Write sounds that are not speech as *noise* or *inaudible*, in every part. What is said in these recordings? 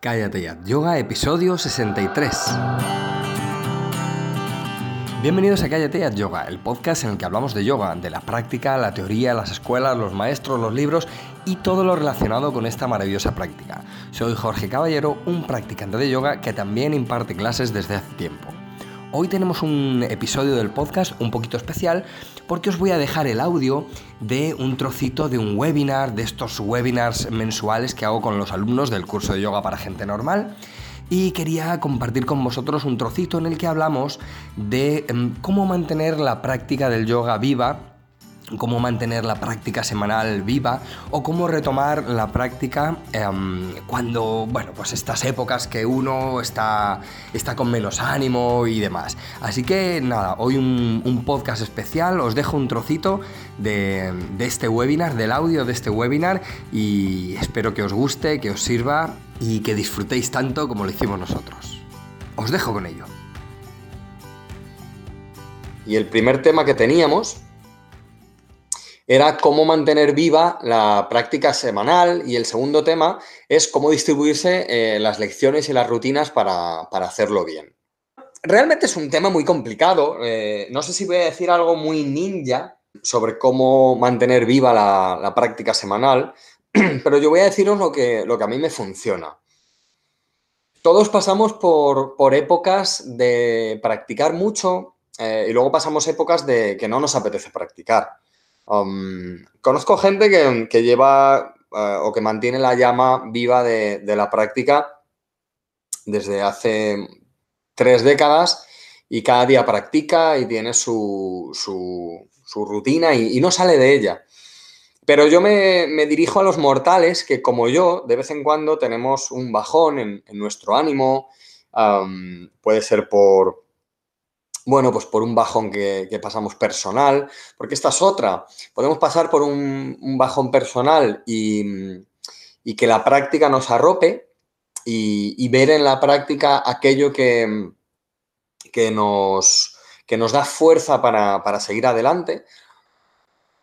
Cállate Yoga, episodio 63. Bienvenidos a Cállate ya, Yoga, el podcast en el que hablamos de yoga, de la práctica, la teoría, las escuelas, los maestros, los libros y todo lo relacionado con esta maravillosa práctica. Soy Jorge Caballero, un practicante de yoga que también imparte clases desde hace tiempo. Hoy tenemos un episodio del podcast un poquito especial porque os voy a dejar el audio de un trocito de un webinar, de estos webinars mensuales que hago con los alumnos del curso de yoga para gente normal. Y quería compartir con vosotros un trocito en el que hablamos de em, cómo mantener la práctica del yoga viva cómo mantener la práctica semanal viva o cómo retomar la práctica em, cuando, bueno, pues estas épocas que uno está, está con menos ánimo y demás. Así que nada, hoy un, podcast especial, os dejo un trocito de, de este webinar, del audio de este webinar y espero que os guste, que os sirva y que disfrutéis tanto como lo hicimos nosotros. Os dejo con ello. Y el primer tema que teníamos era cómo mantener viva la práctica semanal y el segundo tema es cómo distribuirse eh, las lecciones y las rutinas para, hacerlo bien. Realmente es un tema muy complicado. Eh, no sé si voy a decir algo muy ninja sobre cómo mantener viva la, práctica semanal, *clears throat* pero yo voy a deciros lo que, lo que a mí me funciona. Todos pasamos por, épocas de practicar mucho eh, y luego pasamos épocas de que no nos apetece practicar. Um, conozco gente que, lleva eh, o que mantiene la llama viva de, la práctica desde hace tres décadas y cada día practica y tiene su, rutina y, no sale de ella. Pero yo me, dirijo a los mortales que, como yo, de vez en cuando tenemos un bajón en, nuestro ánimo. Um, puede ser por, bueno, pues por un bajón que, pasamos personal, porque esta es otra. Podemos pasar por un, bajón personal y, que la práctica nos arrope y, ver en la práctica aquello que, nos, que nos da fuerza para, seguir adelante.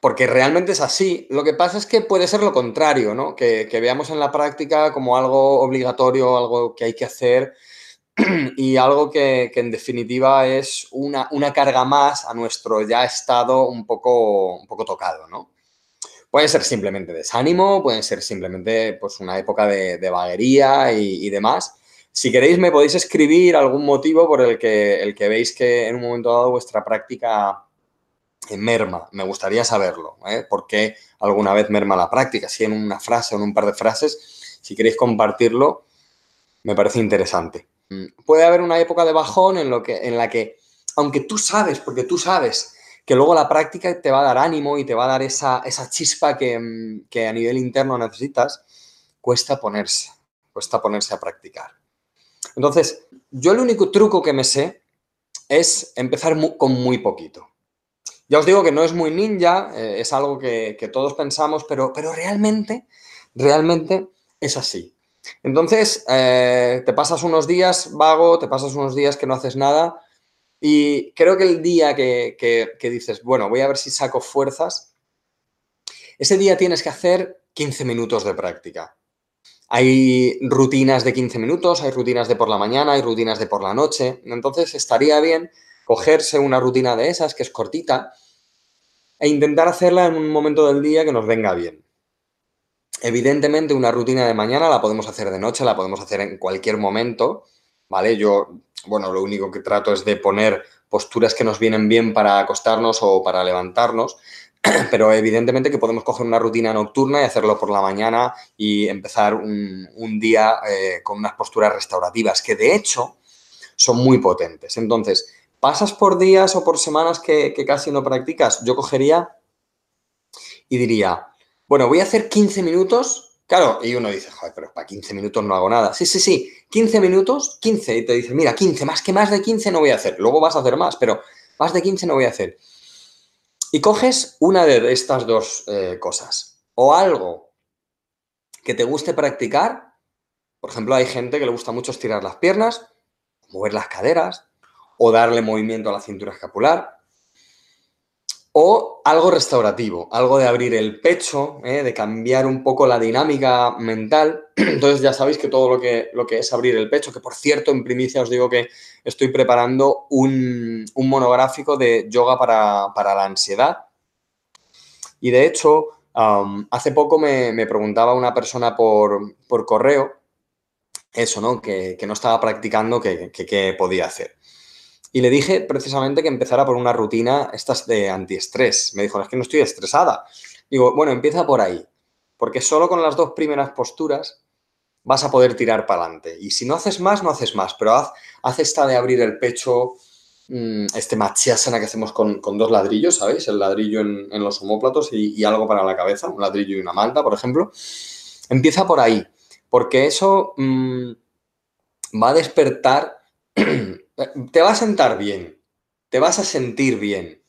Porque realmente es así. Lo que pasa es que puede ser lo contrario, ¿no? Que veamos en la práctica como algo obligatorio, algo que hay que hacer *clears throat* y algo que, en definitiva es una, carga más a nuestro ya estado un poco, un poco tocado, ¿no? Puede ser simplemente desánimo, puede ser simplemente pues, una época de, de vaguería y, demás. Si queréis, me podéis escribir algún motivo por el que, el que veis que en un momento dado vuestra práctica merma. Me gustaría saberlo. ¿eh? ¿Por qué alguna vez merma la práctica? Si en una frase o en un par de frases, si queréis compartirlo, me parece interesante. Mm, puede haber una época de bajón en, lo que, en la que, aunque tú sabes, porque tú sabes que luego la práctica te va a dar ánimo y te va a dar esa, chispa mm, que, a nivel interno necesitas, cuesta ponerse, cuesta ponerse a practicar. Entonces, yo el único truco que me sé es empezar con muy poquito. Ya os digo que no es muy ninja, eh, es algo que, todos pensamos, pero, pero realmente, realmente es así. Entonces, eh, te pasas unos días vago, te pasas unos días que no haces nada y creo que el día que, dices, bueno, voy a ver si saco fuerzas, ese día tienes que hacer 15 minutos de práctica. Hay rutinas de 15 minutos, hay rutinas de por la mañana, hay rutinas de por la noche. Entonces estaría bien cogerse una rutina de esas que es cortita e intentar hacerla en un momento del día que nos venga bien. Evidentemente, una rutina de mañana la podemos hacer de noche, la podemos hacer en cualquier momento, ¿vale? Yo, bueno, lo único que trato es de poner posturas que nos vienen bien para acostarnos o para levantarnos, *clears throat* pero evidentemente que podemos coger una rutina nocturna y hacerlo por la mañana y empezar un, día eh, con unas posturas restaurativas, que de hecho son muy potentes. Entonces, ¿pasas por días o por semanas que, que casi no practicas? Yo cogería y diría, bueno, voy a hacer 15 minutos. Claro, y uno dice, joder, pero para 15 minutos no hago nada. Sí, sí, sí, 15 minutos, 15. Y te dice, mira, 15, más que más de 15 no voy a hacer. Luego vas a hacer más, pero más de 15 no voy a hacer. Y coges una de estas dos eh, cosas. O algo que te guste practicar. Por ejemplo, hay gente que le gusta mucho estirar las piernas, mover las caderas o darle movimiento a la cintura escapular o algo restaurativo, algo de abrir el pecho, ¿eh? de cambiar un poco la dinámica mental. *clears throat* Entonces ya sabéis que todo lo que, lo que es abrir el pecho, que por cierto, en primicia os digo que estoy preparando un, monográfico de yoga para, la ansiedad. Y de hecho, hace poco me, preguntaba una persona por, correo eso, ¿no? Que, no estaba practicando, qué podía hacer. Y le dije precisamente que empezara por una rutina, estas de antiestrés. Me dijo, es que no estoy estresada. Digo, bueno, empieza por ahí, porque solo con las dos primeras posturas vas a poder tirar para adelante. Y si no haces más, no haces más, pero haz, haz esta de abrir el pecho, mm, este machiasana que hacemos con, dos ladrillos, ¿sabéis? El ladrillo en, los homóplatos y, algo para la cabeza, un ladrillo y una manta, por ejemplo. Empieza por ahí, porque eso mm, va a despertar *clears throat* te va a sentar bien, te vas a sentir bien.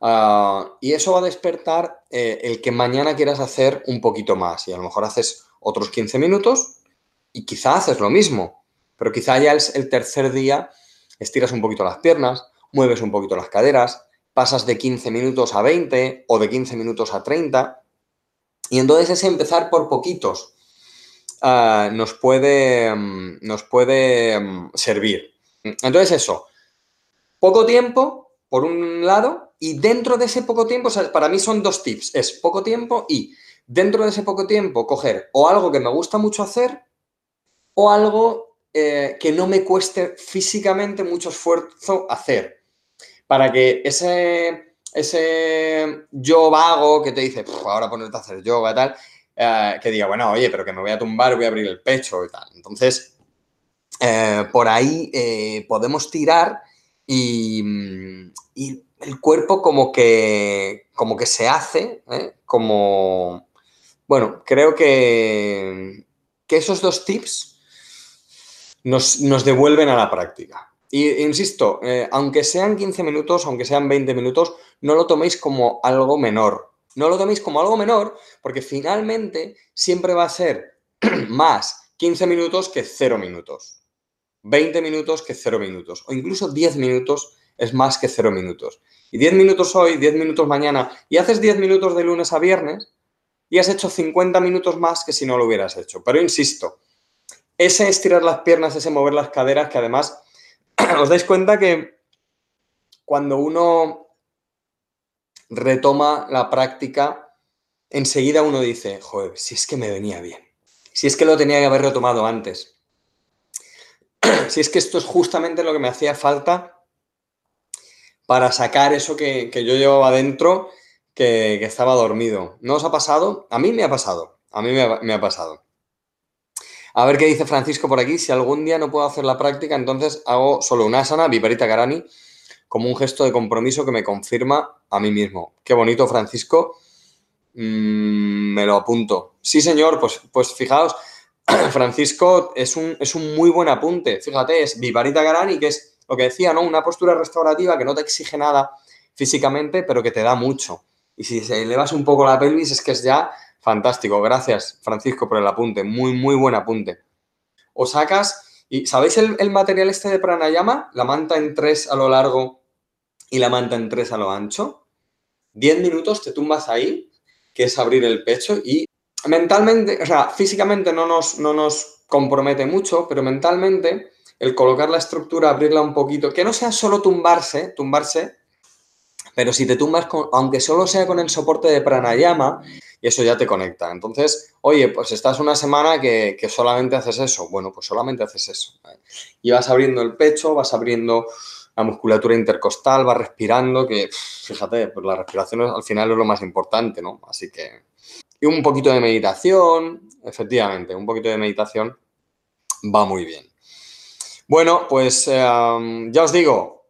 Ah, y eso va a despertar eh, el que mañana quieras hacer un poquito más. Y a lo mejor haces otros 15 minutos y quizá haces lo mismo. Pero quizá ya es el tercer día estiras un poquito las piernas, mueves un poquito las caderas, pasas de 15 minutos a 20 o de 15 minutos a 30. Y entonces ese empezar por poquitos ah, nos puede, mm, nos puede mm, servir. Entonces eso, poco tiempo, por un lado, y dentro de ese poco tiempo, para mí son dos tips, es poco tiempo y dentro de ese poco tiempo coger o algo que me gusta mucho hacer o algo eh, que no me cueste físicamente mucho esfuerzo hacer. Para que ese, ese yo vago que te dice, ahora ponerte a hacer yoga tal, eh, que diga, bueno, oye, pero que me voy a tumbar, voy a abrir el pecho y tal. Entonces, eh, por ahí eh, podemos tirar y, el cuerpo como que, como que se hace, ¿eh? como... Bueno, creo que, que esos dos tips nos, devuelven a la práctica. Y insisto, aunque sean 15 minutos, aunque sean 20 minutos, no lo toméis como algo menor. No lo toméis como algo menor porque finalmente siempre va a ser *clears throat* más 15 minutos que 0 minutos. 20 minutos que 0 minutos. O incluso 10 minutos es más que 0 minutos. Y 10 minutos hoy, 10 minutos mañana, y haces 10 minutos de lunes a viernes y has hecho 50 minutos más que si no lo hubieras hecho. Pero insisto, ese estirar las piernas, ese mover las caderas, que además *clears throat* os dais cuenta que cuando uno retoma la práctica, enseguida uno dice, joder, si es que me venía bien, si es que lo tenía que haber retomado antes *clears throat* si es que esto es justamente lo que me hacía falta para sacar eso que, yo llevaba adentro, que, estaba dormido. ¿No os ha pasado? A mí me ha pasado. A mí me ha, pasado. A ver qué dice Francisco por aquí. Si algún día no puedo hacer la práctica, entonces hago solo una asana, Viparita Garani, como un gesto de compromiso que me confirma a mí mismo. Qué bonito, Francisco. Mm, me lo apunto. Sí, señor, pues, pues fijaos, Francisco es un, es un muy buen apunte. Fíjate, es Vivarita Garani, que es lo que decía, ¿no? Una postura restaurativa que no te exige nada físicamente, pero que te da mucho. Y si se elevas un poco la pelvis, es que es ya fantástico. Gracias, Francisco, por el apunte. Muy, muy buen apunte. O sacas, y ¿sabéis el, el material este de pranayama? La manta en tres a lo largo y la manta en tres a lo ancho. Diez minutos te tumbas ahí, que es abrir el pecho y mentalmente, o sea, físicamente no nos, no nos compromete mucho, pero mentalmente el colocar la estructura, abrirla un poquito, que no sea solo tumbarse, tumbarse, pero si te tumbas, aunque solo sea con el soporte de pranayama, y eso ya te conecta. Entonces, oye, pues estás una semana que, solamente haces eso. Bueno, pues solamente haces eso. Y vas abriendo el pecho, vas abriendo la musculatura intercostal, vas respirando, que fíjate, pues la respiración al final es lo más importante, ¿no? Así que y un poquito de meditación, efectivamente, un poquito de meditación va muy bien. Bueno, pues em, ya os digo,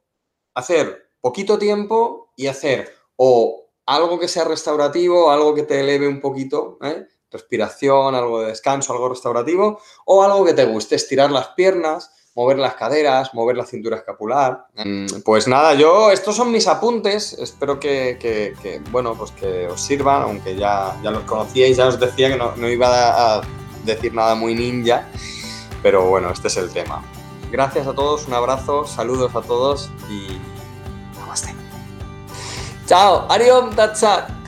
hacer poquito tiempo y hacer o algo que sea restaurativo, algo que te eleve un poquito, ¿eh? respiración, algo de descanso, algo restaurativo, o algo que te guste, estirar las piernas, mover las caderas, mover la cintura escapular. Mm, pues nada, yo, estos son mis apuntes, espero que, bueno, pues que os sirvan, aunque ya, ya los conocíais, ya os decía que no, iba a decir nada muy ninja, pero bueno, este es el tema. Gracias a todos, un abrazo, saludos a todos y namaste. Chao, Ariom Tatsat.